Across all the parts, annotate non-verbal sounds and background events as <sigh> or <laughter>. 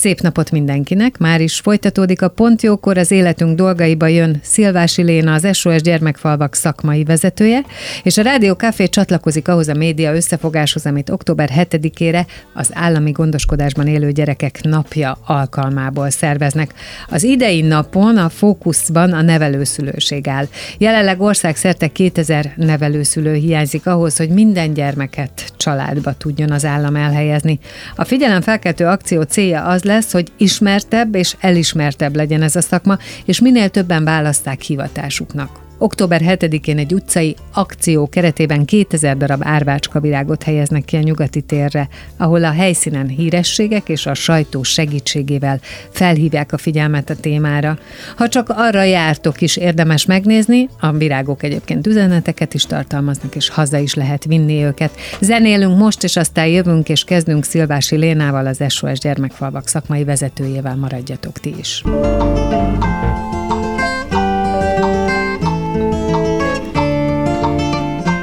Szép napot mindenkinek! Már is folytatódik a Pontjókor, az életünk dolgaiba jön Szilvási Léna, az SOS Gyermekfalvak szakmai vezetője, és a Rádió Café csatlakozik ahhoz a média összefogáshoz, amit október 7-ére az állami gondoskodásban élő gyerekek napja alkalmából szerveznek. Az idei napon a fókuszban a nevelőszülőség áll. Jelenleg országszerte 2000 nevelőszülő hiányzik ahhoz, hogy minden gyermeket családba tudjon az állam elhelyezni. A figyelemfelkeltő akció célja az lesz, hogy ismertebb és elismertebb legyen ez a szakma, és minél többen választák hivatásuknak. Október 7-én egy utcai akció keretében 2000 darab árvácska virágot helyeznek ki a nyugati térre, ahol a helyszínen hírességek és a sajtó segítségével felhívják a figyelmet a témára. Ha csak arra jártok is érdemes megnézni, a virágok egyébként üzeneteket is tartalmaznak, és haza is lehet vinni őket. Zenélünk most, és aztán jövünk, és kezdünk Szilvási Lénával, az SOS Gyermekfalvak szakmai vezetőjével maradjatok ti is.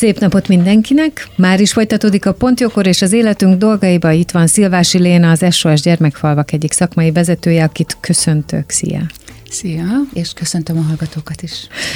Szép napot mindenkinek! Már is folytatódik a Pontjókor, és az életünk dolgaiba itt van Szilvási Léna, az SOS Gyermekfalvak egyik szakmai vezetője, akit köszöntök. Szia! Szia, és köszöntöm a hallgatókat is.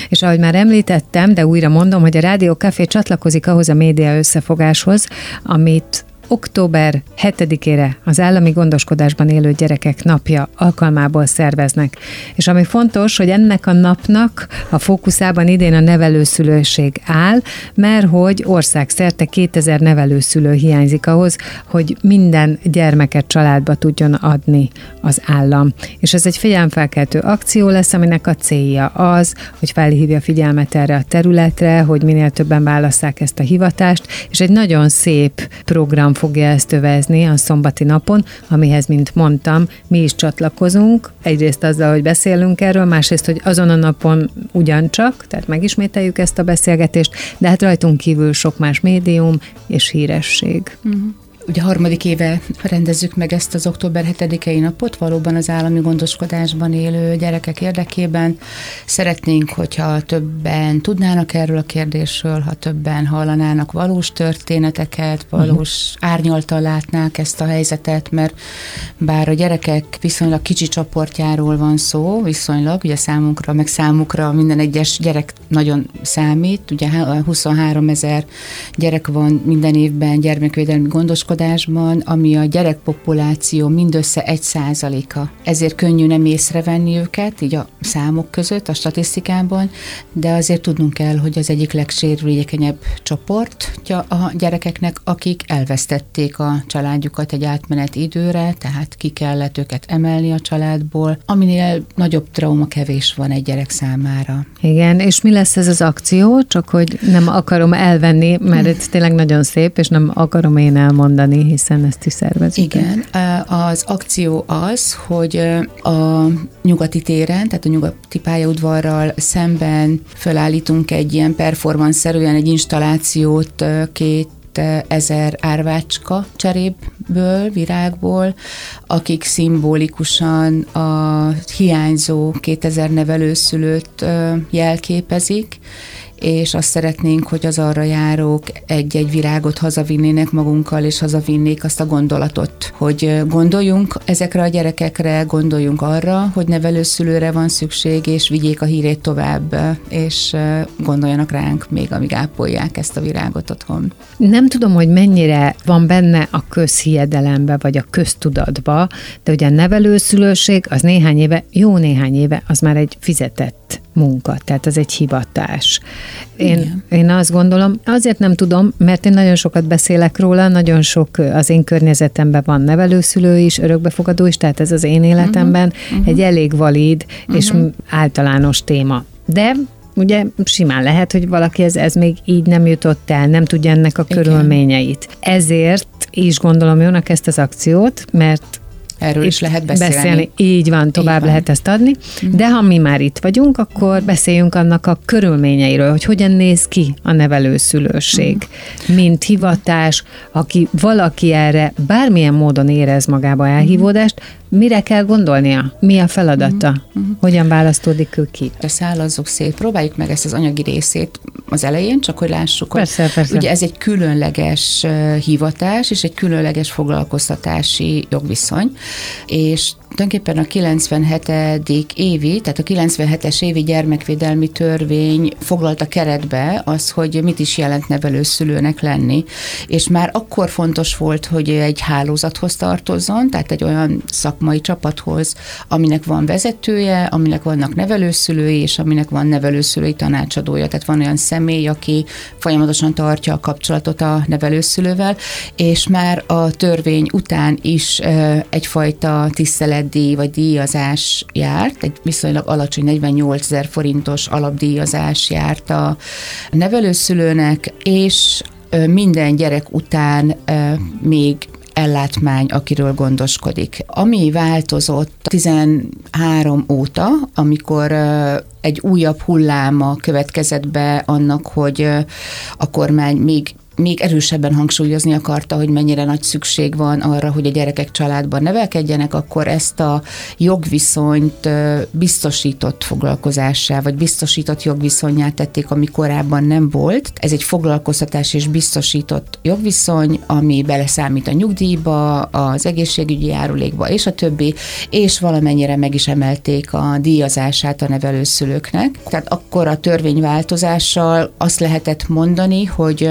És ahogy már említettem, de újra mondom, hogy a Rádió Café csatlakozik ahhoz a média összefogáshoz, amit október 7-ére az állami gondoskodásban élő gyerekek napja alkalmából szerveznek. És ami fontos, hogy ennek a napnak a fókuszában idén a nevelőszülőség áll, mert hogy országszerte 2000 nevelőszülő hiányzik ahhoz, hogy minden gyermeket családba tudjon adni az állam. És ez egy figyelemfelkeltő akció lesz, aminek a célja az, hogy felhívja figyelmet erre a területre, hogy minél többen válasszák ezt a hivatást, és egy nagyon szép program fogja ezt övezni a szombati napon, amihez, mint mondtam, mi is csatlakozunk. Egyrészt azzal, hogy beszélünk erről, másrészt, hogy azon a napon ugyancsak, tehát megismételjük ezt a beszélgetést, de hát rajtunk kívül sok más médium és híresség. Uh-huh. Ugye harmadik éve rendezzük meg ezt az október 7-i napot, valóban az állami gondoskodásban élő gyerekek érdekében. Szeretnénk, hogyha többen tudnának erről a kérdésről, ha többen hallanának valós történeteket, valós uh-huh. árnyaltal látnák ezt a helyzetet, mert bár a gyerekek viszonylag kicsi csoportjáról van szó, viszonylag, ugye számunkra, meg számukra minden egyes gyerek nagyon számít, ugye 23 ezer gyerek van minden évben gyermekvédelmi gondoskodásban, gondolkodásban, ami a gyerekpopuláció mindössze egy százaléka. Ezért könnyű nem észrevenni őket, így a számok között, a statisztikában, de azért tudnunk kell, hogy az egyik legsérülékenyebb csoportja a gyerekeknek, akik elvesztették a családjukat egy átmenet időre, tehát ki kellett őket emelni a családból, aminél nagyobb trauma kevés van egy gyerek számára. Igen, és mi lesz ez az akció? Csak hogy nem akarom elvenni, mert ez tényleg nagyon szép, és nem akarom én elmondani mondani, hiszen ezt is szervezik. Igen, az akció az, hogy a nyugati téren, tehát a nyugati pályaudvarral szemben felállítunk egy ilyen performance-szerűen egy installációt két ezer árvácska cseréből, virágból, akik szimbolikusan a hiányzó 2000 nevelőszülőt jelképezik, és azt szeretnénk, hogy az arra járók egy-egy virágot hazavinnének magunkkal, és hazavinnék azt a gondolatot, hogy gondoljunk ezekre a gyerekekre, gondoljunk arra, hogy nevelőszülőre van szükség, és vigyék a hírét tovább, és gondoljanak ránk még, amíg ápolják ezt a virágot otthon. Nem tudom, hogy mennyire van benne a közhiedelembe, vagy a köztudatba, de ugye a nevelőszülőség az néhány éve, jó néhány éve, az már egy fizetett munka, tehát az egy hivatás. Én, én azt gondolom, azért nem tudom, mert én nagyon sokat beszélek róla, nagyon sok az én környezetemben van nevelőszülő is, örökbefogadó is, tehát ez az én életemben uh-huh. egy elég valid uh-huh. és általános téma. De ugye simán lehet, hogy valaki ez, ez még így nem jutott el, nem tudja ennek a Igen. körülményeit. Ezért is gondolom jónak ezt az akciót, mert Erről is lehet beszélni. beszélni. Így van, tovább így van. lehet ezt adni. Mhm. De ha mi már itt vagyunk, akkor beszéljünk annak a körülményeiről, hogy hogyan néz ki a nevelőszülőség. Uh-huh. Mint hivatás, aki valaki erre bármilyen módon érez magába elhívódást, mire kell gondolnia? Mi a feladata? Uh-huh. Hogyan választódik ő ki? Szállazzuk szét, próbáljuk meg ezt az anyagi részét az elején, csak hogy lássuk, persze, hogy persze. ugye ez egy különleges hivatás és egy különleges foglalkoztatási jogviszony, és tulajdonképpen a 97. évi, tehát a 97-es évi gyermekvédelmi törvény foglalta keretbe az, hogy mit is jelent nevelőszülőnek lenni, és már akkor fontos volt, hogy egy hálózathoz tartozzon, tehát egy olyan szakmai csapathoz, aminek van vezetője, aminek vannak nevelőszülői, és aminek van nevelőszülői tanácsadója, tehát van olyan személy, aki folyamatosan tartja a kapcsolatot a nevelőszülővel, és már a törvény után is egyfajta tisztelet díj vagy díjazás járt, egy viszonylag alacsony 48 ezer forintos alapdíjazás járt a nevelőszülőnek, és minden gyerek után még ellátmány, akiről gondoskodik. Ami változott 13 óta, amikor egy újabb hulláma következett be annak, hogy a kormány még még erősebben hangsúlyozni akarta, hogy mennyire nagy szükség van arra, hogy a gyerekek családban nevelkedjenek, akkor ezt a jogviszonyt biztosított foglalkozássá, vagy biztosított jogviszonyát tették, ami korábban nem volt. Ez egy foglalkoztatás és biztosított jogviszony, ami beleszámít a nyugdíjba, az egészségügyi járulékba és a többi, és valamennyire meg is emelték a díjazását a nevelőszülőknek. Tehát akkor a törvényváltozással azt lehetett mondani, hogy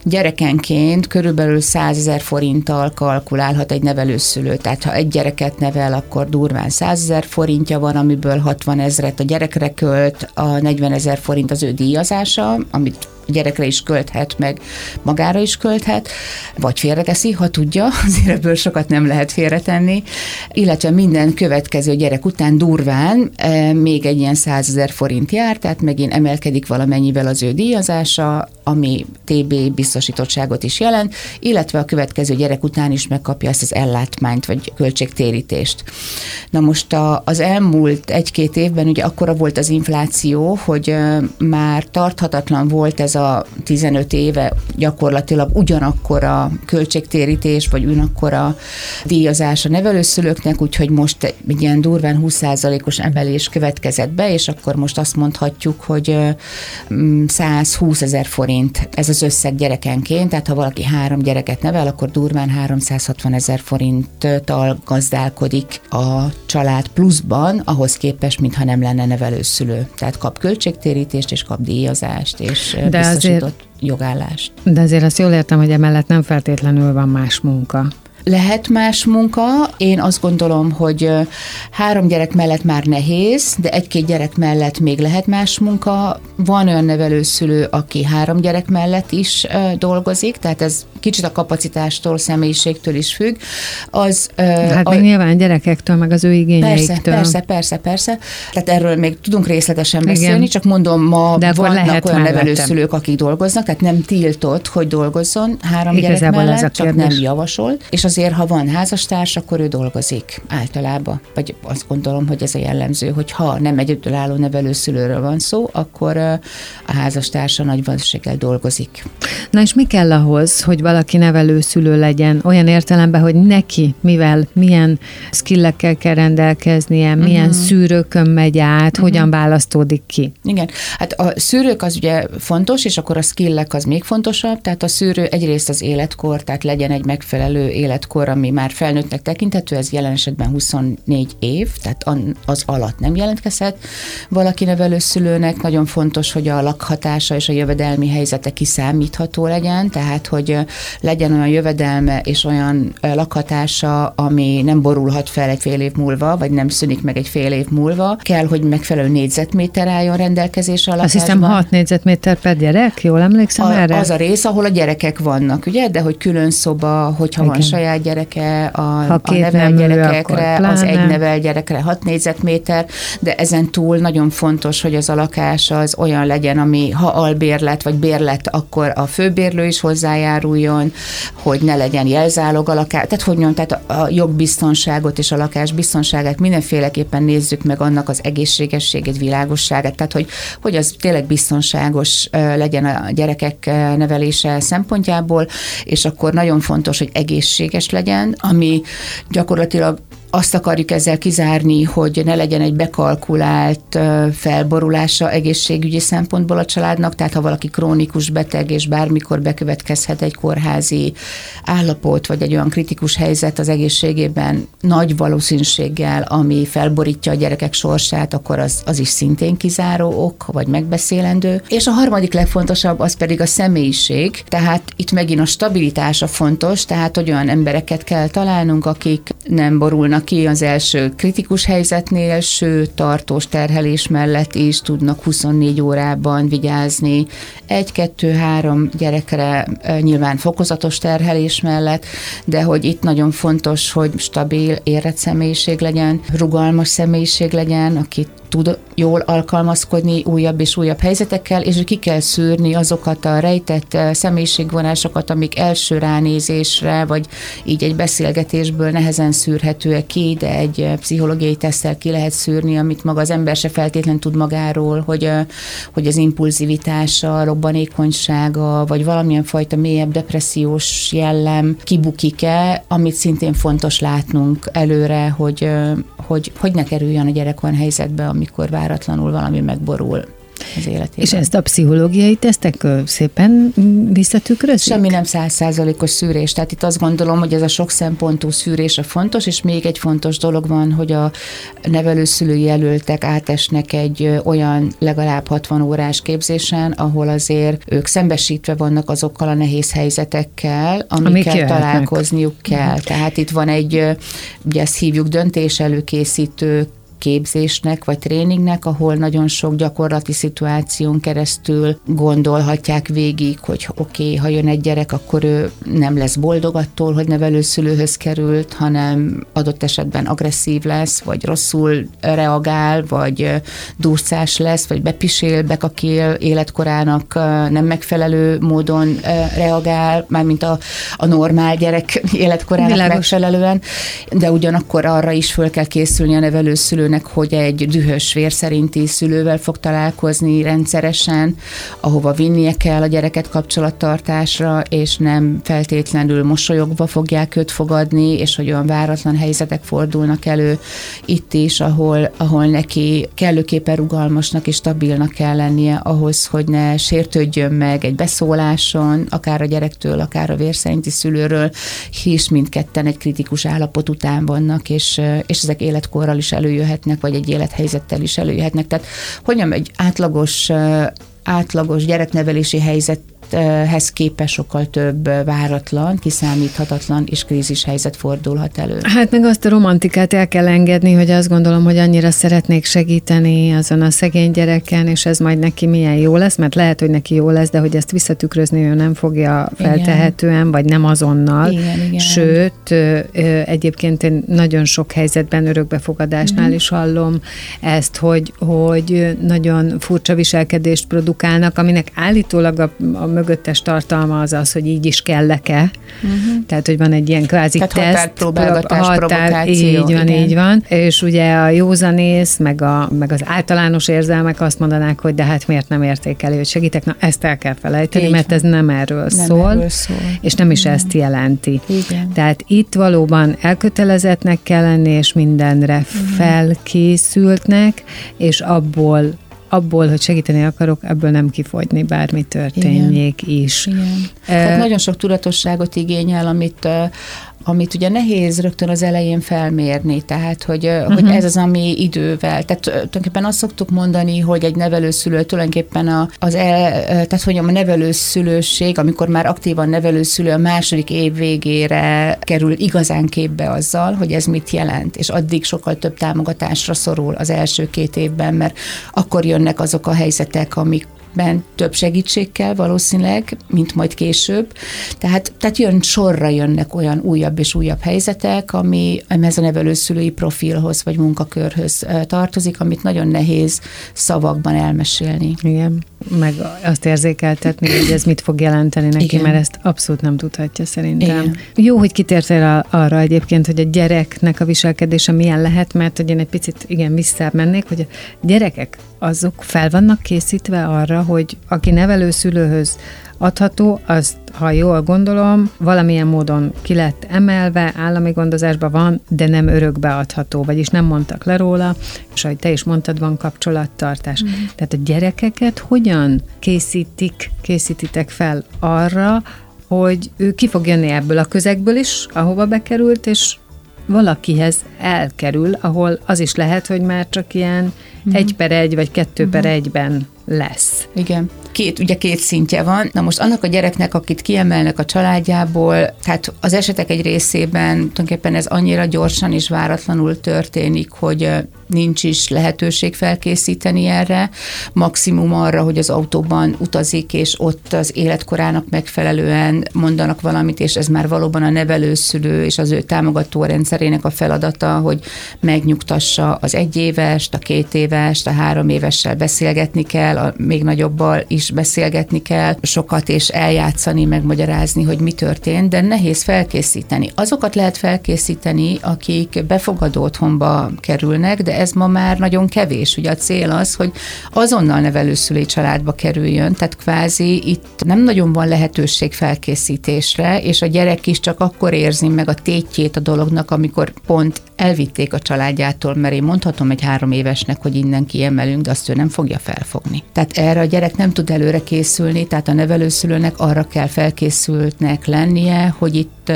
gyerekenként körülbelül 100 ezer forinttal kalkulálhat egy nevelőszülő. Tehát ha egy gyereket nevel, akkor durván 100 ezer forintja van, amiből 60 ezret a gyerekre költ, a 40 ezer forint az ő díjazása, amit gyerekre is költhet, meg magára is költhet, vagy félreteszi, ha tudja, <laughs> azért ebből sokat nem lehet félretenni, illetve minden következő gyerek után durván e, még egy ilyen 100 ezer forint jár, tehát megint emelkedik valamennyivel az ő díjazása, ami TB biztosítottságot is jelent, illetve a következő gyerek után is megkapja ezt az ellátmányt, vagy költségtérítést. Na most a, az elmúlt egy-két évben ugye akkora volt az infláció, hogy már tarthatatlan volt ez a a 15 éve gyakorlatilag ugyanakkor a költségtérítés, vagy ugyanakkor a díjazás a nevelőszülőknek, úgyhogy most egy ilyen durván 20%-os emelés következett be, és akkor most azt mondhatjuk, hogy 120 mm, ezer forint ez az összeg gyerekenként, tehát ha valaki három gyereket nevel, akkor durván 360 ezer forinttal gazdálkodik a család pluszban, ahhoz képest, mintha nem lenne nevelőszülő. Tehát kap költségtérítést, és kap díjazást, és De biztosított azért, jogállást. De azért azt jól értem, hogy emellett nem feltétlenül van más munka. Lehet más munka. Én azt gondolom, hogy három gyerek mellett már nehéz, de egy-két gyerek mellett még lehet más munka. Van olyan nevelőszülő, aki három gyerek mellett is dolgozik, tehát ez kicsit a kapacitástól, személyiségtől is függ. Az, hát a, még nyilván gyerekektől, meg az ő igényeiktől. Persze, persze, persze, persze. Tehát erről még tudunk részletesen beszélni, Igen. csak mondom, ma De vannak lehet olyan nevelőszülők, akik dolgoznak, tehát nem tiltott, hogy dolgozzon három Igazából gyerek mellett, csak nem javasolt. És az azért, ha van házastárs, akkor ő dolgozik általában. Vagy azt gondolom, hogy ez a jellemző, hogy ha nem egyedülálló nevelőszülőről van szó, akkor a házastársa nagy valószínűséggel dolgozik. Na és mi kell ahhoz, hogy valaki nevelőszülő legyen? Olyan értelemben, hogy neki mivel, milyen skillekkel kell rendelkeznie, milyen uh-huh. szűrőkön megy át, uh-huh. hogyan választódik ki? Igen, hát a szűrők az ugye fontos, és akkor a skillek az még fontosabb, tehát a szűrő egyrészt az életkor, tehát legyen egy megfelelő életkor, ami már felnőttnek tekinthető, ez jelen esetben 24 év, tehát az alatt nem jelentkezhet valaki nevelőszülőnek. Nagyon fontos, hogy a lakhatása és a jövedelmi helyzete kiszámítható legyen, tehát hogy legyen olyan jövedelme és olyan lakhatása, ami nem borulhat fel egy fél év múlva, vagy nem szűnik meg egy fél év múlva. Kell, hogy megfelelő négyzetméter álljon rendelkezésre a lakásban. Azt hiszem 6 négyzetméter per gyerek, jól emlékszem a, erre? Az a rész, ahol a gyerekek vannak, ugye, de hogy külön szoba, hogyha Igen. van saját gyereke, a, a nevel gyerekekre, az egy nevel gyerekre 6 négyzetméter, de ezen túl nagyon fontos, hogy az a lakás az olyan legyen, ami ha albérlet vagy bérlet, akkor a főbérlő is hozzájáruljon, hogy ne legyen jelzálog a lakás, tehát hogy mondjam, tehát a jogbiztonságot és a lakás biztonságát mindenféleképpen nézzük meg annak az egészségességét, világosságát, tehát hogy, hogy az tényleg biztonságos legyen a gyerekek nevelése szempontjából, és akkor nagyon fontos, hogy egészséges legyen, ami gyakorlatilag azt akarjuk ezzel kizárni, hogy ne legyen egy bekalkulált felborulása egészségügyi szempontból a családnak, tehát ha valaki krónikus beteg, és bármikor bekövetkezhet egy kórházi állapot, vagy egy olyan kritikus helyzet az egészségében nagy valószínűséggel, ami felborítja a gyerekek sorsát, akkor az, az is szintén kizáró ok, vagy megbeszélendő. És a harmadik legfontosabb az pedig a személyiség, tehát itt megint a stabilitása fontos, tehát hogy olyan embereket kell találnunk, akik nem borulnak ki az első kritikus helyzetnél, sőt, tartós terhelés mellett is tudnak 24 órában vigyázni. Egy-kettő-három gyerekre, nyilván fokozatos terhelés mellett, de hogy itt nagyon fontos, hogy stabil, érett személyiség legyen, rugalmas személyiség legyen, akit tud jól alkalmazkodni újabb és újabb helyzetekkel, és ki kell szűrni azokat a rejtett eh, személyiségvonásokat, amik első ránézésre, vagy így egy beszélgetésből nehezen szűrhetőek ki, de egy eh, pszichológiai tesztel ki lehet szűrni, amit maga az ember se feltétlen tud magáról, hogy, eh, hogy az impulzivitása, robbanékonysága, vagy valamilyen fajta mélyebb depressziós jellem kibukik-e, amit szintén fontos látnunk előre, hogy, hogy, hogy ne kerüljön a gyerek olyan helyzetbe, amikor váratlanul valami megborul az életében. És ezt a pszichológiai tesztek szépen visszatükrözik? Semmi nem százszázalékos szűrés. Tehát itt azt gondolom, hogy ez a sok szempontú szűrés a fontos, és még egy fontos dolog van, hogy a nevelőszülői jelöltek átesnek egy olyan legalább 60 órás képzésen, ahol azért ők szembesítve vannak azokkal a nehéz helyzetekkel, amikkel Amik találkozniuk kell. Tehát itt van egy, ugye ezt hívjuk döntés előkészítő képzésnek vagy tréningnek, ahol nagyon sok gyakorlati szituáción keresztül gondolhatják végig, hogy oké, okay, ha jön egy gyerek, akkor ő nem lesz boldog attól, hogy nevelőszülőhöz került, hanem adott esetben agresszív lesz, vagy rosszul reagál, vagy durcás lesz, vagy bepisél, bekakél életkorának nem megfelelő módon reagál, mármint a, a normál gyerek életkorának Világos. megfelelően, de ugyanakkor arra is föl kell készülni a nevelőszülő szülőnek, hogy egy dühös vérszerinti szülővel fog találkozni rendszeresen, ahova vinnie kell a gyereket kapcsolattartásra, és nem feltétlenül mosolyogva fogják őt fogadni, és hogy olyan váratlan helyzetek fordulnak elő itt is, ahol, ahol neki kellőképpen rugalmasnak és stabilnak kell lennie ahhoz, hogy ne sértődjön meg egy beszóláson, akár a gyerektől, akár a vérszerinti szülőről, hisz mindketten egy kritikus állapot után vannak, és, és ezek életkorral is előjöhet előjöhetnek, vagy egy élethelyzettel is előjöhetnek. Tehát, hogy egy átlagos átlagos gyereknevelési helyzet helyzethez képest sokkal több váratlan, kiszámíthatatlan és krízis helyzet fordulhat elő. Hát meg azt a romantikát el kell engedni, hogy azt gondolom, hogy annyira szeretnék segíteni azon a szegény gyereken, és ez majd neki milyen jó lesz, mert lehet, hogy neki jó lesz, de hogy ezt visszatükrözni ő nem fogja feltehetően, igen. vagy nem azonnal. Igen, igen. Sőt, egyébként én nagyon sok helyzetben örökbefogadásnál mm. is hallom ezt, hogy, hogy nagyon furcsa viselkedést produkálnak, aminek állítólag a, a mögöttes tartalma az az, hogy így is kellek-e. Uh-huh. Tehát, hogy van egy ilyen kvázi Tehát teszt. határpróbálgatás, provokáció, Így van, igen. így van. És ugye a józanész, meg, a, meg az általános érzelmek azt mondanák, hogy de hát miért nem értékeli, hogy segítek. Na, ezt el kell felejteni, Így mert van. ez nem erről Nem szól, erről szól. és nem is ezt jelenti. Igen. Tehát itt valóban elkötelezettnek kell lenni, és mindenre felkészültnek, és abból abból, hogy segíteni akarok, ebből nem kifogyni, bármi történjék is. Igen. Tehát nagyon sok tudatosságot igényel, amit, amit ugye nehéz rögtön az elején felmérni, tehát hogy, uh-huh. hogy ez az, ami idővel, tehát tulajdonképpen azt szoktuk mondani, hogy egy nevelőszülő tulajdonképpen a, az el, tehát hogy a nevelőszülőség, amikor már aktívan nevelőszülő a második év végére kerül igazán képbe azzal, hogy ez mit jelent, és addig sokkal több támogatásra szorul az első két évben, mert akkor jönnek azok a helyzetek, amik ben több segítség kell valószínűleg, mint majd később. Tehát, tehát jön, sorra jönnek olyan újabb és újabb helyzetek, ami, ami ez a nevelőszülői profilhoz vagy munkakörhöz tartozik, amit nagyon nehéz szavakban elmesélni. Igen, meg azt érzékeltetni, hogy ez mit fog jelenteni neki, Igen. mert ezt abszolút nem tudhatja szerintem. Igen. Jó, hogy kitértél arra egyébként, hogy a gyereknek a viselkedése milyen lehet, mert hogy én egy picit igen visszább mennék, hogy a gyerekek azok fel vannak készítve arra, hogy aki nevelőszülőhöz adható, azt, ha jól gondolom, valamilyen módon ki lett emelve, állami gondozásban van, de nem örökbe adható, vagyis nem mondtak le róla, és ahogy te is mondtad, van kapcsolattartás. Mm. Tehát a gyerekeket hogyan készítik, készítitek fel arra, hogy ő ki fog jönni ebből a közegből is, ahova bekerült, és valakihez elkerül, ahol az is lehet, hogy már csak ilyen mm. egy per egy, vagy kettő per egyben lesz. Igen. Két, ugye két szintje van. Na most annak a gyereknek, akit kiemelnek a családjából, tehát az esetek egy részében tulajdonképpen ez annyira gyorsan és váratlanul történik, hogy nincs is lehetőség felkészíteni erre. Maximum arra, hogy az autóban utazik, és ott az életkorának megfelelően mondanak valamit, és ez már valóban a nevelőszülő és az ő támogató rendszerének a feladata, hogy megnyugtassa az egyévest, a két évest, a három évessel beszélgetni kell, a még nagyobbal is beszélgetni kell, sokat és eljátszani, megmagyarázni, hogy mi történt, de nehéz felkészíteni. Azokat lehet felkészíteni, akik befogadó otthonba kerülnek, de ez ma már nagyon kevés. Ugye a cél az, hogy azonnal nevelőszülői családba kerüljön, tehát kvázi itt nem nagyon van lehetőség felkészítésre, és a gyerek is csak akkor érzi meg a tétjét a dolognak, amikor pont elvitték a családjától, mert én mondhatom egy három évesnek, hogy innen kiemelünk, de azt ő nem fogja felfogni. Tehát erre a gyerek nem tud előre készülni, tehát a nevelőszülőnek arra kell felkészültnek lennie, hogy itt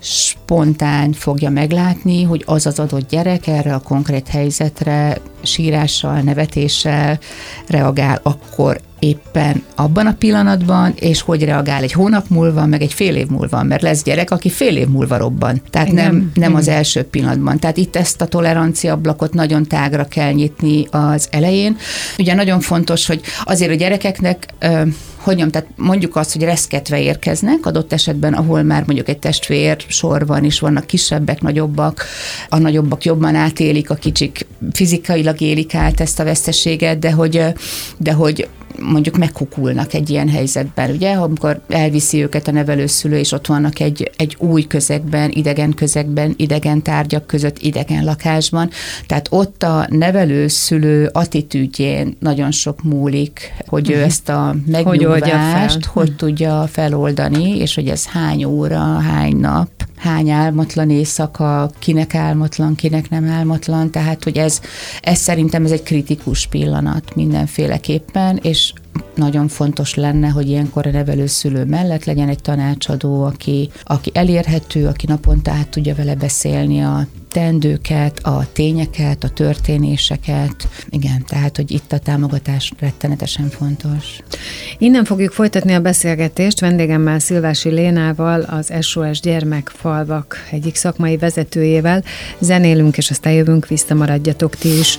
spontán fogja meglátni, hogy az az adott gyerek erre a konkrét helyzetre sírással, nevetéssel reagál akkor éppen abban a pillanatban, és hogy reagál egy hónap múlva, meg egy fél év múlva, mert lesz gyerek, aki fél év múlva robban. Tehát Igen. nem, nem az első pillanatban. Tehát itt ezt a tolerancia ablakot nagyon tágra kell nyitni az elején. Ugye nagyon fontos, hogy azért a gyerekeknek hogy mondjam, tehát mondjuk azt, hogy reszketve érkeznek, adott esetben, ahol már mondjuk egy testvér sor van, és vannak kisebbek, nagyobbak, a nagyobbak jobban átélik, a kicsik fizikailag élik át ezt a veszteséget, de hogy, de hogy mondjuk megkukulnak egy ilyen helyzetben, ugye, amikor elviszi őket a nevelőszülő, és ott vannak egy, egy új közegben, idegen közegben, idegen tárgyak között, idegen lakásban. Tehát ott a nevelőszülő attitűdjén nagyon sok múlik, hogy ő ezt a Hogy fel. megnyugvást, hogy tudja feloldani, és hogy ez hány óra, hány nap, hány álmatlan éjszaka, kinek álmatlan, kinek nem álmatlan, tehát hogy ez, ez szerintem ez egy kritikus pillanat mindenféleképpen, és nagyon fontos lenne, hogy ilyenkor a nevelőszülő mellett legyen egy tanácsadó, aki, aki elérhető, aki naponta át tudja vele beszélni a teendőket, a tényeket, a történéseket. Igen, tehát, hogy itt a támogatás rettenetesen fontos. Innen fogjuk folytatni a beszélgetést vendégemmel Szilvási Lénával, az SOS Gyermekfalvak egyik szakmai vezetőjével. Zenélünk, és aztán jövünk vissza, maradjatok ti is.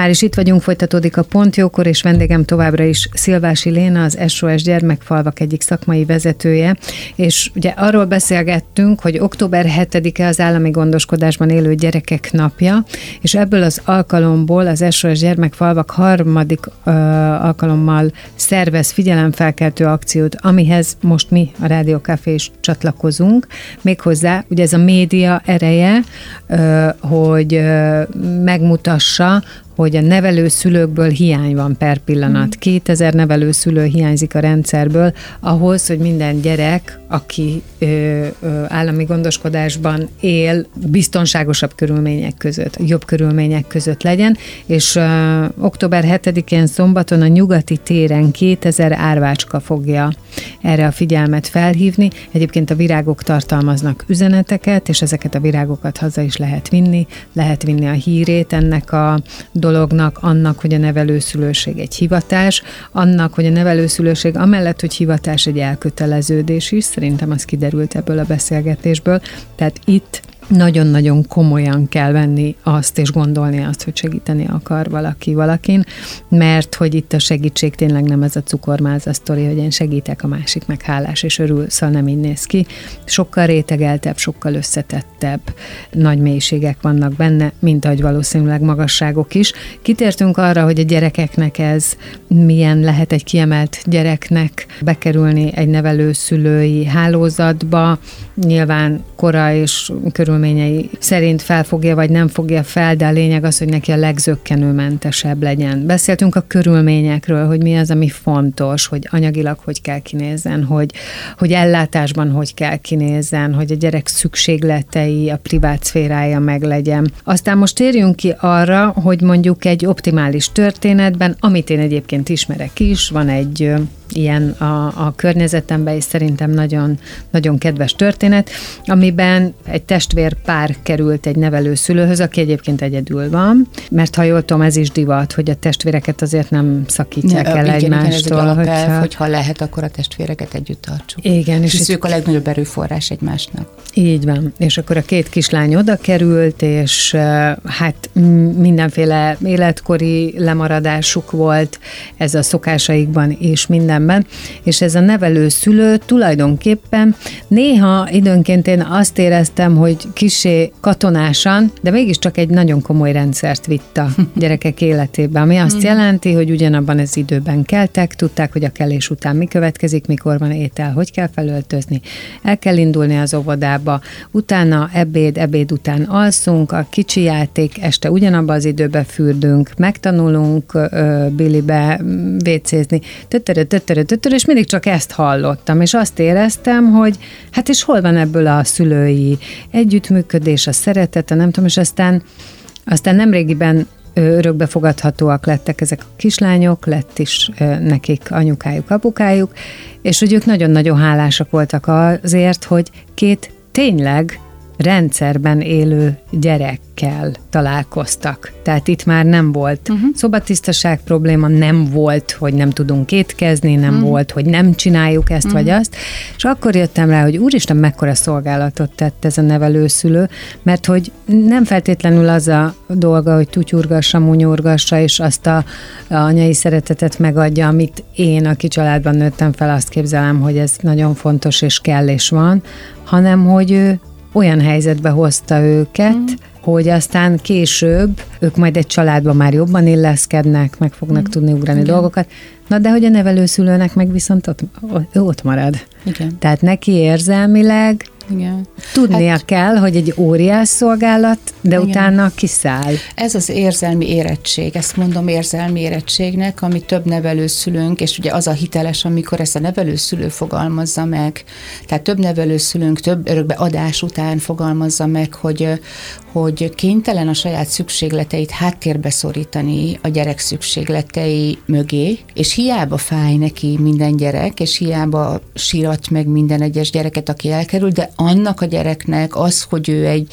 Már is itt vagyunk, folytatódik a Pontjókor, és vendégem továbbra is Szilvási Léna, az SOS Gyermekfalvak egyik szakmai vezetője, és ugye arról beszélgettünk, hogy október 7-e az állami gondoskodásban élő gyerekek napja, és ebből az alkalomból az SOS Gyermekfalvak harmadik ö, alkalommal szervez figyelemfelkeltő akciót, amihez most mi a Rádió Café is csatlakozunk, méghozzá ugye ez a média ereje, ö, hogy ö, megmutassa, hogy a nevelőszülőkből hiány van per pillanat. 2000 nevelőszülő hiányzik a rendszerből ahhoz, hogy minden gyerek, aki ö, ö, állami gondoskodásban él, biztonságosabb körülmények között, jobb körülmények között legyen, és ö, október 7-én szombaton a nyugati téren 2000 árvácska fogja erre a figyelmet felhívni. Egyébként a virágok tartalmaznak üzeneteket, és ezeket a virágokat haza is lehet vinni, lehet vinni a hírét ennek a dolognak, annak, hogy a nevelőszülőség egy hivatás, annak, hogy a nevelőszülőség amellett, hogy hivatás egy elköteleződés is, szerintem az kiderült ebből a beszélgetésből, tehát itt nagyon-nagyon komolyan kell venni azt, és gondolni azt, hogy segíteni akar valaki valakin, mert hogy itt a segítség tényleg nem ez a cukormáza sztori, hogy én segítek, a másik meg hálás és örül, szóval nem így néz ki. Sokkal rétegeltebb, sokkal összetettebb nagy mélységek vannak benne, mint ahogy valószínűleg magasságok is. Kitértünk arra, hogy a gyerekeknek ez milyen lehet egy kiemelt gyereknek bekerülni egy nevelőszülői hálózatba, nyilván kora és körülményei szerint felfogja vagy nem fogja fel, de a lényeg az, hogy neki a legzökkenőmentesebb legyen. Beszéltünk a körülményekről, hogy mi az, ami fontos, hogy anyagilag hogy kell kinézzen, hogy, hogy ellátásban hogy kell kinézzen, hogy a gyerek szükségletei, a privát szférája meg legyen. Aztán most térjünk ki arra, hogy mondjuk egy optimális történetben, amit én egyébként ismerek is, van egy ilyen a, a környezetemben, és szerintem nagyon, nagyon kedves történet, amiben egy testvér pár került egy nevelőszülőhöz, aki egyébként egyedül van, mert ha jól tudom, ez is divat, hogy a testvéreket azért nem szakítják Ja, el igen, igen, ez egy egymástól. alapelv, hogyha... hogyha lehet, akkor a testvéreket együtt tartsuk. Igen, és És ők a legnagyobb erőforrás egymásnak. Így van. És akkor a két kislány oda került, és hát mindenféle életkori lemaradásuk volt, ez a szokásaikban és mindenben, és ez a nevelő szülő tulajdonképpen néha időnként én azt éreztem, hogy kisé katonásan, de mégiscsak egy nagyon komoly rendszert vitt a gyerekek életébe, ami azt jelenti, hogy ugyanabban az időben keltek, tudták, hogy a kelés után mi következik, mikor van étel, hogy kell felöltözni, el kell indulni az óvodába, utána ebéd, ebéd után alszunk, a kicsi játék, este ugyanabban az időben fürdünk, megtanulunk ö, bilibe mm, vécézni, tötörö, tötörö, tötörö, és mindig csak ezt hallottam, és azt éreztem, hogy hát és hol van ebből a szülői együttműködés, a szeretet, a nem tudom, és aztán aztán nemrégiben örökbefogadhatóak lettek ezek a kislányok, lett is nekik anyukájuk, apukájuk, és hogy ők nagyon-nagyon hálásak voltak azért, hogy két tényleg rendszerben élő gyerekkel találkoztak. Tehát itt már nem volt uh-huh. szobatisztaság probléma, nem volt, hogy nem tudunk étkezni, nem uh-huh. volt, hogy nem csináljuk ezt uh-huh. vagy azt. És akkor jöttem rá, hogy úristen, mekkora szolgálatot tett ez a nevelőszülő, mert hogy nem feltétlenül az a dolga, hogy tutyurgassa, munyurgassa, és azt a, a anyai szeretetet megadja, amit én, aki családban nőttem fel, azt képzelem, hogy ez nagyon fontos és kell és van, hanem hogy ő olyan helyzetbe hozta őket, mm. hogy aztán később ők majd egy családban már jobban illeszkednek, meg fognak mm. tudni ugrani Igen. dolgokat. Na de hogy a nevelőszülőnek meg viszont ott, ott marad. Igen. Tehát neki érzelmileg Igen. tudnia hát, kell, hogy egy óriás szolgálat, de Igen. utána kiszáll. Ez az érzelmi érettség, ezt mondom érzelmi érettségnek, ami több nevelőszülőnk, és ugye az a hiteles, amikor ezt a nevelőszülő fogalmazza meg, tehát több nevelőszülőnk több örökbe adás után fogalmazza meg, hogy, hogy kénytelen a saját szükségleteit háttérbe szorítani a gyerek szükségletei mögé, és hiába fáj neki minden gyerek, és hiába sírat meg minden egyes gyereket, aki elkerül, de annak a gyereknek az, hogy ő egy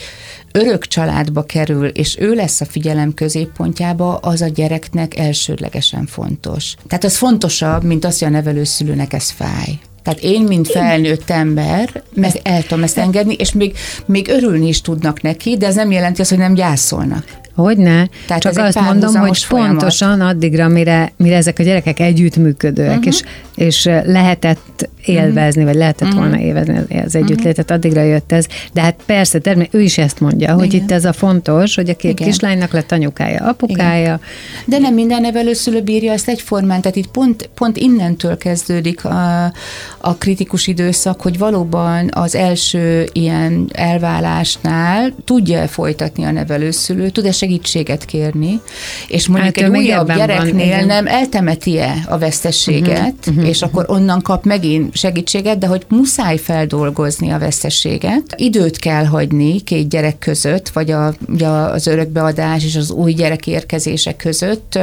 örök családba kerül, és ő lesz a figyelem középpontjába, az a gyereknek elsődlegesen fontos. Tehát az fontosabb, mint az, hogy a nevelőszülőnek ez fáj. Tehát én, mint felnőtt ember, meg el tudom ezt engedni, és még, még örülni is tudnak neki, de ez nem jelenti azt, hogy nem gyászolnak. Hogyne, Tehát csak azt mondom, hogy folyamat. pontosan addigra, mire, mire ezek a gyerekek együttműködőek, uh-huh. és, és lehetett élvezni, vagy lehetett uh-huh. volna élvezni az együttlétet, uh-huh. addigra jött ez. De hát persze, termé- ő is ezt mondja, hogy Igen. itt ez a fontos, hogy a két Igen. kislánynak lett anyukája, apukája. Igen. De nem minden nevelőszülő bírja ezt egyformán, tehát itt pont, pont innentől kezdődik a, a kritikus időszak, hogy valóban az első ilyen elválásnál tudja folytatni a nevelőszülő, tud-e segítséget kérni, és mondjuk hát, egy újabb gyereknél van, nem eltemeti-e a vesztességet, uh-huh, uh-huh, és akkor onnan kap megint segítséget, de hogy muszáj feldolgozni a vesztességet. Időt kell hagyni két gyerek között, vagy a, ugye az örökbeadás és az új gyerek érkezése között.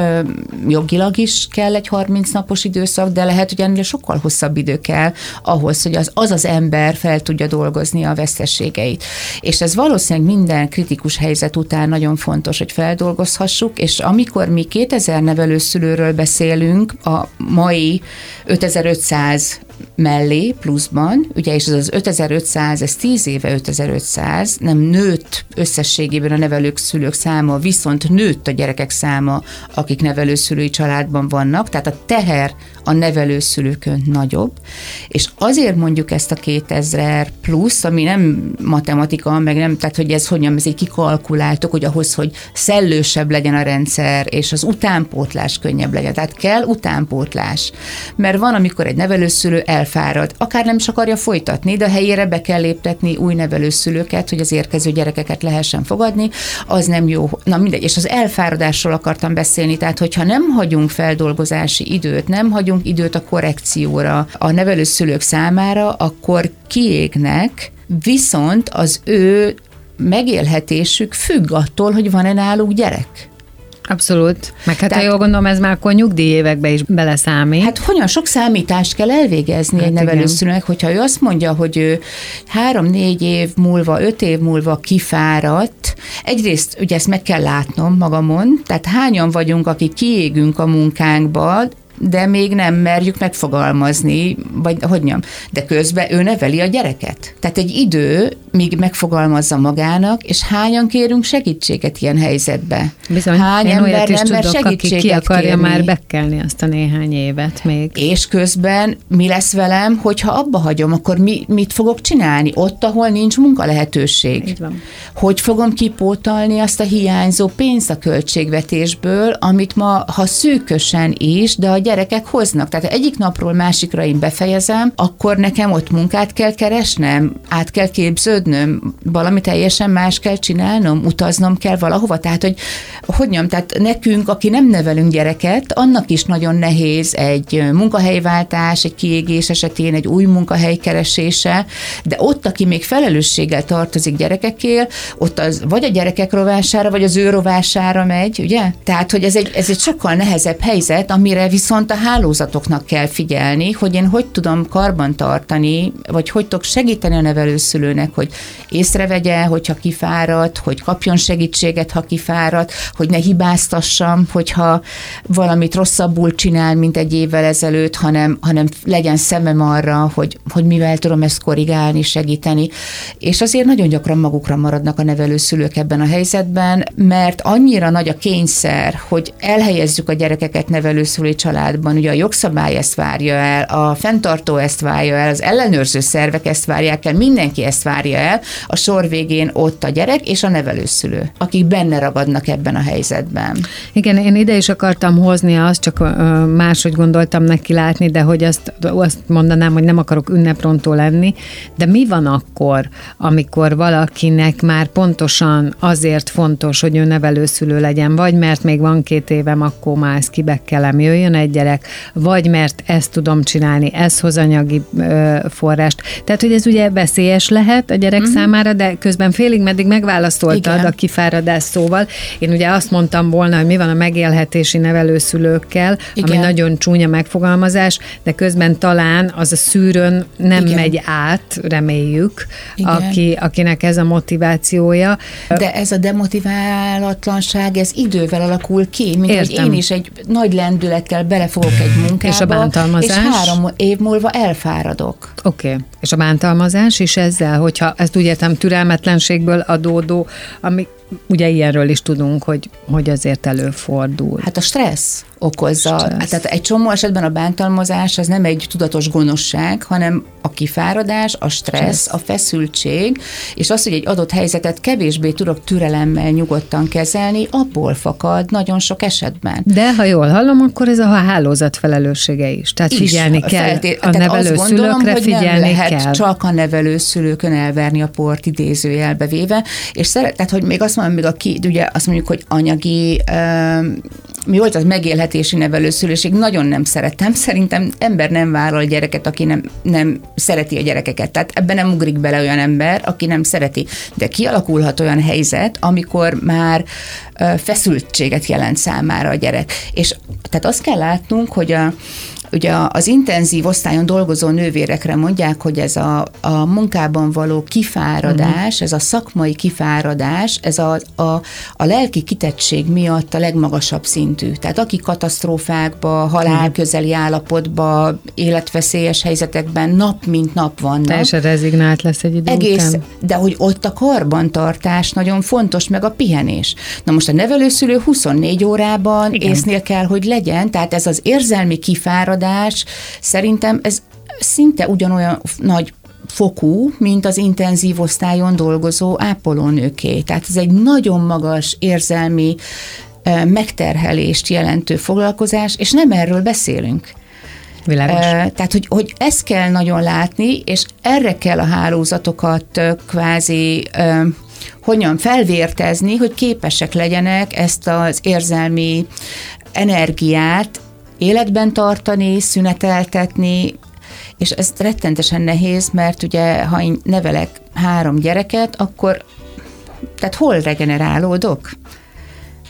Jogilag is kell egy 30 napos időszak, de lehet, hogy ennél sokkal hosszabb idő kell ahhoz, hogy az az, az ember fel tudja dolgozni a vesztességeit. És ez valószínűleg minden kritikus helyzet után nagyon fontos fontos, hogy feldolgozhassuk, és amikor mi 2000 nevelőszülőről beszélünk, a mai 5500 mellé pluszban, ugye, és ez az 5500, ez 10 éve 5500, nem nőtt összességében a nevelők szülők száma, viszont nőtt a gyerekek száma, akik nevelőszülői családban vannak, tehát a teher a nevelőszülőkön nagyobb, és azért mondjuk ezt a 2000 plusz, ami nem matematika, meg nem, tehát hogy ez hogyan, ez így kikalkuláltuk, hogy ahhoz, hogy szellősebb legyen a rendszer, és az utánpótlás könnyebb legyen. Tehát kell utánpótlás. Mert van, amikor egy nevelőszülő elfárad, akár nem is akarja folytatni, de a helyére be kell léptetni új nevelőszülőket, hogy az érkező gyerekeket lehessen fogadni, az nem jó. Na mindegy, és az elfáradásról akartam beszélni, tehát hogyha nem hagyunk feldolgozási időt, nem hagyunk időt a korrekcióra a nevelőszülők számára, akkor kiégnek, viszont az ő megélhetésük függ attól, hogy van-e náluk gyerek. Abszolút. Meg hát, Tehát, ha jól gondolom, ez már akkor nyugdíjévekbe is beleszámít. Hát hogyan sok számítást kell elvégezni hát egy nevelőszülőnek, hogyha ő azt mondja, hogy ő három-négy év múlva, öt év múlva kifáradt, egyrészt ugye ezt meg kell látnom magamon, tehát hányan vagyunk, akik kiégünk a munkánkba, de még nem merjük megfogalmazni, vagy hogy nyom, de közben ő neveli a gyereket. Tehát egy idő, míg megfogalmazza magának, és hányan kérünk segítséget ilyen helyzetbe? Bizony, Hány én ember is nem tudok, aki ki akarja kérni. már bekelni azt a néhány évet még. És közben mi lesz velem, hogyha abba hagyom, akkor mi, mit fogok csinálni? Ott, ahol nincs munkalehetőség. Így van. Hogy fogom kipótalni azt a hiányzó pénzt a költségvetésből, amit ma, ha szűkösen is, de a gyerekek hoznak. Tehát egyik napról másikra én befejezem, akkor nekem ott munkát kell keresnem, át kell képződnöm, valami teljesen más kell csinálnom, utaznom kell valahova. Tehát, hogy hogy nyom, tehát nekünk, aki nem nevelünk gyereket, annak is nagyon nehéz egy munkahelyváltás, egy kiégés esetén egy új munkahely keresése, de ott, aki még felelősséggel tartozik gyerekekkel, ott az vagy a gyerekek rovására, vagy az ő rovására megy, ugye? Tehát, hogy ez egy, ez egy sokkal nehezebb helyzet, amire viszont a hálózatoknak kell figyelni, hogy én hogy tudom karban tartani, vagy hogy tudok segíteni a nevelőszülőnek, hogy észrevegye, hogyha kifáradt, hogy kapjon segítséget, ha kifáradt, hogy ne hibáztassam, hogyha valamit rosszabbul csinál, mint egy évvel ezelőtt, hanem, hanem legyen szemem arra, hogy, hogy mivel tudom ezt korrigálni, segíteni. És azért nagyon gyakran magukra maradnak a nevelőszülők ebben a helyzetben, mert annyira nagy a kényszer, hogy elhelyezzük a gyerekeket nevelőszülői család családban ugye a jogszabály ezt várja el, a fenntartó ezt várja el, az ellenőrző szervek ezt várják el, mindenki ezt várja a sor végén ott a gyerek és a nevelőszülő, akik benne ragadnak ebben a helyzetben. Igen, én ide is akartam hozni azt, csak máshogy gondoltam neki látni, de hogy azt, azt mondanám, hogy nem akarok ünneprontó lenni, de mi van akkor, amikor valakinek már pontosan azért fontos, hogy ő nevelőszülő legyen, vagy mert még van két évem, akkor már ezt kibekkelem, jöjjön egy gyerek, vagy mert ezt tudom csinálni, ez hoz anyagi ö, forrást. Tehát, hogy ez ugye veszélyes lehet a gyerek gyerek uh-huh. számára, de közben félig meddig megválasztoltad Igen. a kifáradás szóval. Én ugye azt mondtam volna, hogy mi van a megélhetési nevelőszülőkkel, Igen. ami nagyon csúnya megfogalmazás, de közben talán az a szűrőn nem Igen. megy át, reméljük, aki, akinek ez a motivációja. De ez a demotiválatlanság, ez idővel alakul ki, mint Értem. hogy én is egy nagy lendülettel belefogok egy <laughs> munkába, és, a bántalmazás? és három év múlva elfáradok. Oké, okay. és a bántalmazás is ezzel, hogyha ezt úgy értem türelmetlenségből adódó, ami ugye ilyenről is tudunk, hogy, hogy azért előfordul. Hát a stressz okozza. Stressz. Tehát egy csomó esetben a bántalmazás az nem egy tudatos gonoszság, hanem a kifáradás, a stressz, stressz, a feszültség, és az, hogy egy adott helyzetet kevésbé tudok türelemmel nyugodtan kezelni, abból fakad nagyon sok esetben. De ha jól hallom, akkor ez a hálózat felelőssége is. Tehát is, figyelni kell felté- a nevelőszülőkre, figyelni nem lehet kell. csak a nevelőszülőkön elverni a port idézőjelbe véve, és szeret, tehát, hogy még azt még a ki, ugye azt mondjuk, hogy anyagi, mi volt az megélhetési nevelőszülőség, nagyon nem szeretem. Szerintem ember nem vállal gyereket, aki nem, nem szereti a gyerekeket. Tehát ebben nem ugrik bele olyan ember, aki nem szereti. De kialakulhat olyan helyzet, amikor már feszültséget jelent számára a gyerek. És tehát azt kell látnunk, hogy a, Ugye az intenzív osztályon dolgozó nővérekre mondják, hogy ez a, a munkában való kifáradás, uh-huh. ez a szakmai kifáradás, ez a, a, a lelki kitettség miatt a legmagasabb szintű. Tehát aki katasztrófákba, halál közeli állapotba, életveszélyes helyzetekben nap mint nap vannak. Teljesen rezignált lesz egy idő Egész, után. De hogy ott a karbantartás nagyon fontos, meg a pihenés. Na most a nevelőszülő 24 órában Igen. észnél kell, hogy legyen, tehát ez az érzelmi kifáradás, megoldás szerintem ez szinte ugyanolyan nagy fokú, mint az intenzív osztályon dolgozó ápolónőké. Tehát ez egy nagyon magas érzelmi megterhelést jelentő foglalkozás, és nem erről beszélünk. Világos. Tehát, hogy, hogy ezt kell nagyon látni, és erre kell a hálózatokat kvázi hogyan felvértezni, hogy képesek legyenek ezt az érzelmi energiát életben tartani, szüneteltetni, és ez rettentesen nehéz, mert ugye, ha én nevelek három gyereket, akkor tehát hol regenerálódok?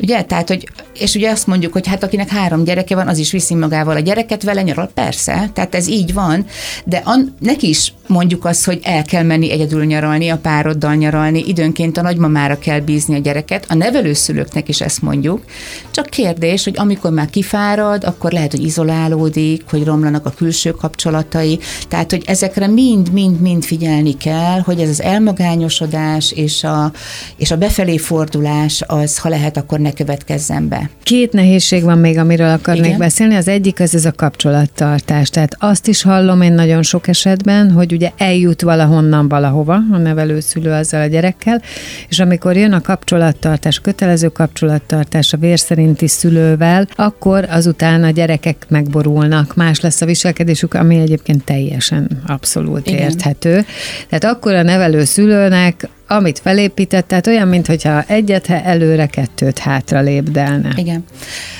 Ugye? Tehát, hogy, és ugye azt mondjuk, hogy hát akinek három gyereke van, az is viszi magával a gyereket, vele nyaral, persze, tehát ez így van, de an, neki is mondjuk azt, hogy el kell menni egyedül nyaralni, a pároddal nyaralni, időnként a nagymamára kell bízni a gyereket, a nevelőszülőknek is ezt mondjuk, csak kérdés, hogy amikor már kifárad, akkor lehet, hogy izolálódik, hogy romlanak a külső kapcsolatai, tehát, hogy ezekre mind-mind-mind figyelni kell, hogy ez az elmagányosodás és a, és a befelé fordulás az, ha lehet, akkor ne következzen be. Két nehézség van még, amiről akarnék Igen? beszélni. Az egyik az ez a kapcsolattartás. Tehát azt is hallom én nagyon sok esetben, hogy ugye eljut valahonnan valahova a nevelőszülő azzal a gyerekkel, és amikor jön a kapcsolattartás, kötelező kapcsolattartás a vér szerinti szülővel, akkor azután a gyerekek megborulnak, más lesz a viselkedésük, ami egyébként teljesen abszolút Igen. érthető. Tehát akkor a nevelőszülőnek amit felépített, tehát olyan, mintha egyet előre, kettőt hátra lépdelne. Igen.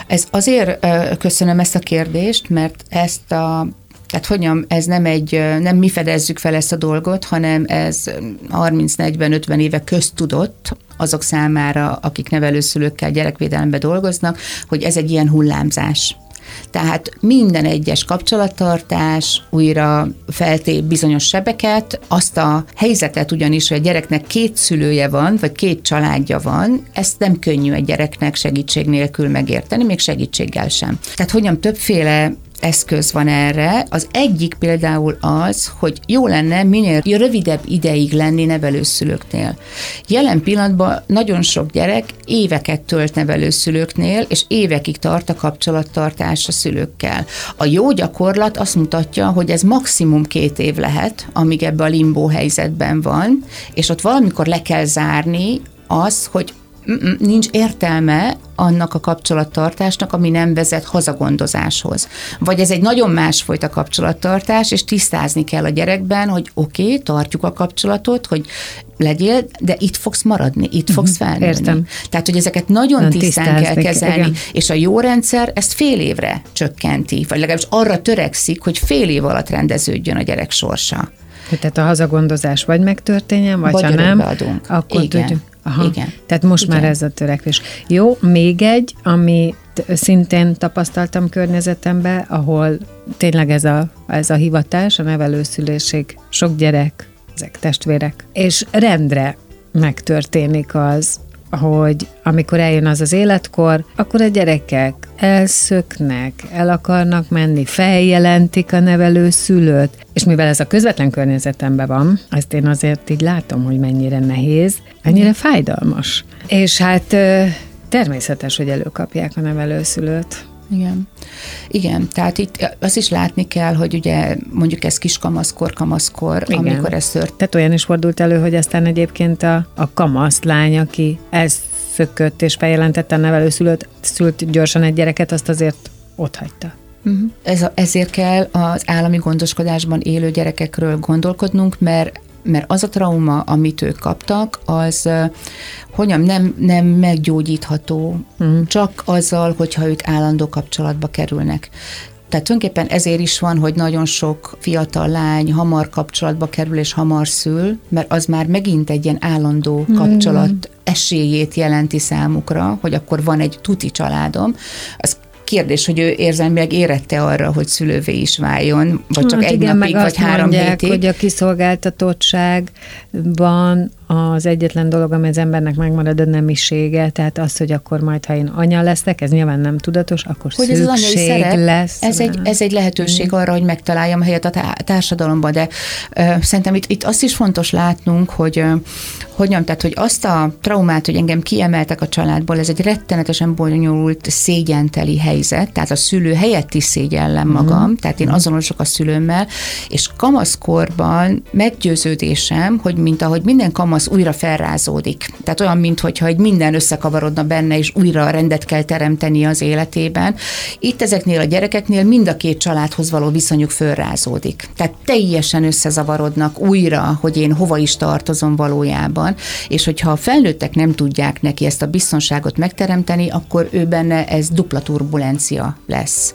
Ez azért köszönöm ezt a kérdést, mert ezt a tehát hogyan, ez nem egy, nem mi fedezzük fel ezt a dolgot, hanem ez 30-40-50 éve köztudott azok számára, akik nevelőszülőkkel gyerekvédelemben dolgoznak, hogy ez egy ilyen hullámzás. Tehát minden egyes kapcsolattartás újra feltép bizonyos sebeket, azt a helyzetet ugyanis, hogy a gyereknek két szülője van, vagy két családja van, ezt nem könnyű egy gyereknek segítség nélkül megérteni, még segítséggel sem. Tehát hogyan többféle eszköz van erre. Az egyik például az, hogy jó lenne minél rövidebb ideig lenni nevelőszülőknél. Jelen pillanatban nagyon sok gyerek éveket tölt nevelőszülőknél, és évekig tart a kapcsolattartás a szülőkkel. A jó gyakorlat azt mutatja, hogy ez maximum két év lehet, amíg ebbe a limbó helyzetben van, és ott valamikor le kell zárni az, hogy nincs értelme annak a kapcsolattartásnak, ami nem vezet hazagondozáshoz. Vagy ez egy nagyon másfajta kapcsolattartás, és tisztázni kell a gyerekben, hogy oké, okay, tartjuk a kapcsolatot, hogy legyél, de itt fogsz maradni, itt uh-huh, fogsz felnőni. Értem. Tehát, hogy ezeket nagyon Nem tisztán kell kezelni, igen. és a jó rendszer ezt fél évre csökkenti, vagy legalábbis arra törekszik, hogy fél év alatt rendeződjön a gyerek sorsa. Tehát a hazagondozás vagy megtörténjen, vagy, Vagy ha nem, akkor Igen. tudjuk. Aha. Igen. Tehát most Igen. már ez a törekvés. Jó, még egy, ami szintén tapasztaltam környezetemben, ahol tényleg ez a, ez a hivatás, a nevelőszülésig, sok gyerek, ezek testvérek, és rendre megtörténik az, hogy amikor eljön az az életkor, akkor a gyerekek elszöknek, el akarnak menni, feljelentik a nevelő szülőt, és mivel ez a közvetlen környezetemben van, ezt én azért így látom, hogy mennyire nehéz, mennyire fájdalmas. És hát természetes, hogy előkapják a nevelőszülőt. Igen. Igen, tehát itt azt is látni kell, hogy ugye mondjuk ez kiskamaszkor, kamaszkor, Igen. Igen. amikor ez történt. Tehát olyan is fordult elő, hogy aztán egyébként a, a kamasz lány, aki elszökött és feljelentette a nevelőszülőt, szült gyorsan egy gyereket, azt azért ott hagyta. Uh-huh. Ez a, ezért kell az állami gondoskodásban élő gyerekekről gondolkodnunk, mert mert az a trauma, amit ők kaptak, az hogyan nem, nem meggyógyítható, uh-huh. csak azzal, hogyha ők állandó kapcsolatba kerülnek. Tehát tulajdonképpen ezért is van, hogy nagyon sok fiatal lány hamar kapcsolatba kerül és hamar szül, mert az már megint egy ilyen állandó kapcsolat esélyét jelenti számukra, hogy akkor van egy tuti családom. Az kérdés, hogy ő érzelmileg érette arra, hogy szülővé is váljon, vagy csak Hát egy igen, napig, meg vagy három mondják, hétig. hogy a kiszolgáltatottságban az egyetlen dolog, ami az embernek megmarad a nemisége, tehát az, hogy akkor majd, ha én anya leszek, ez nyilván nem tudatos, akkor hogy ez az anyai szükség szerep, lesz. ez egy, ez egy lehetőség arra, hogy megtaláljam a helyet a tá- társadalomban, de ö, szerintem itt, itt azt is fontos látnunk, hogy ö, hogyan, tehát hogy azt a traumát, hogy engem kiemeltek a családból, ez egy rettenetesen bonyolult, szégyenteli helyzet, tehát a szülő helyett is szégyellem magam, mm. tehát én azonosok a szülőmmel, és kamaszkorban meggyőződésem, hogy mint ahogy minden kamasz újra felrázódik, tehát olyan, mintha egy minden összekavarodna benne, és újra rendet kell teremteni az életében. Itt ezeknél a gyerekeknél mind a két családhoz való viszonyuk fölrázódik. Tehát teljesen összezavarodnak újra, hogy én hova is tartozom valójában, és hogyha a felnőttek nem tudják neki ezt a biztonságot megteremteni, akkor ő benne ez dupla turbulencia lesz.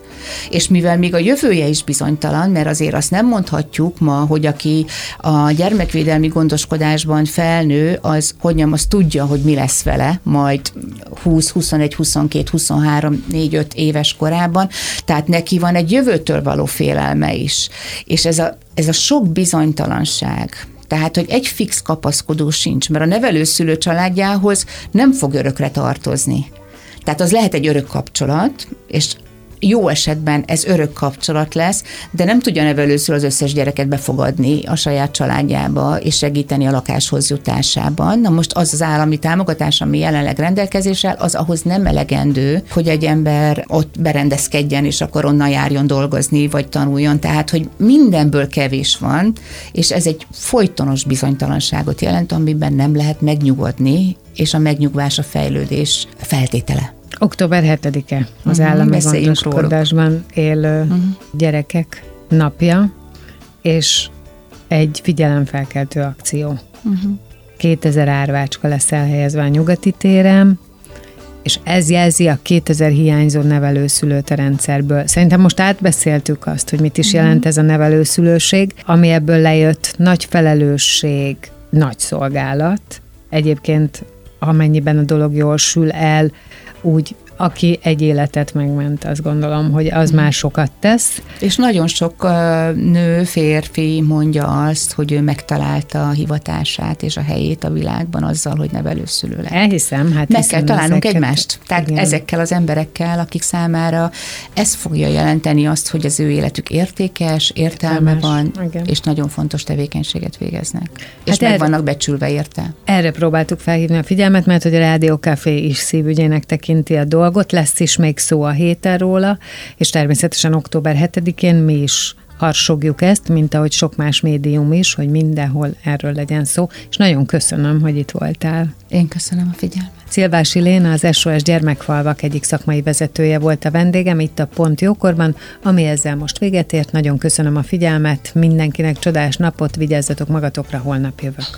És mivel még a jövője is bizonytalan, mert azért azt nem mondhatjuk ma, hogy aki a gyermekvédelmi gondoskodásban felnő, az hogy nem, az tudja, hogy mi lesz vele majd 20, 21, 22, 23, 4, 5 éves korában, tehát neki van egy jövőtől való félelme is. És ez a, ez a sok bizonytalanság, tehát, hogy egy fix kapaszkodó sincs, mert a nevelőszülő családjához nem fog örökre tartozni. Tehát az lehet egy örök kapcsolat, és jó esetben ez örök kapcsolat lesz, de nem tudja nevelőszül az összes gyereket befogadni a saját családjába és segíteni a lakáshoz jutásában. Na most az az állami támogatás, ami jelenleg rendelkezéssel, az ahhoz nem elegendő, hogy egy ember ott berendezkedjen, és akkor onnan járjon dolgozni, vagy tanuljon. Tehát, hogy mindenből kevés van, és ez egy folytonos bizonytalanságot jelent, amiben nem lehet megnyugodni, és a megnyugvás a fejlődés feltétele. Október 7-e az Mhm, állami gondoskodásban élő Mhm. gyerekek napja, és egy figyelemfelkeltő akció. Uh-huh. 2000 árvácska lesz elhelyezve a nyugati téren, és ez jelzi a 2000 hiányzó nevelőszülőt a rendszerből. Szerintem most átbeszéltük azt, hogy mit is jelent ez a nevelőszülőség, ami ebből lejött nagy felelősség, nagy szolgálat. Egyébként, amennyiben a dolog jól sül el, úgy aki egy életet megment, azt gondolom, hogy az már sokat tesz. És nagyon sok nő, férfi mondja azt, hogy ő megtalálta a hivatását és a helyét a világban azzal, hogy nevelőszülő lett. Elhiszem, hát Meg kell találnunk ezeket- egymást. Tehát Igen. ezekkel az emberekkel, akik számára ez fogja jelenteni azt, hogy az ő életük értékes, értelme Értelmes. van, Igen. és nagyon fontos tevékenységet végeznek. És Hát meg erre- vannak becsülve érte. Erre próbáltuk felhívni a figyelmet, mert hogy a Rádió Café is szívügyének tekinti a dolgot, lesz is még szó a héten róla, és természetesen október 7-én mi is harsogjuk ezt, mint ahogy sok más médium is, hogy mindenhol erről legyen szó, és nagyon köszönöm, hogy itt voltál. Én köszönöm a figyelmet. Szilvási Léna, az SOS Gyermekfalvak egyik szakmai vezetője volt a vendégem itt a Pont Jókorban, ami ezzel most véget ért. Nagyon köszönöm a figyelmet, mindenkinek csodás napot, vigyázzatok magatokra, holnap jövök.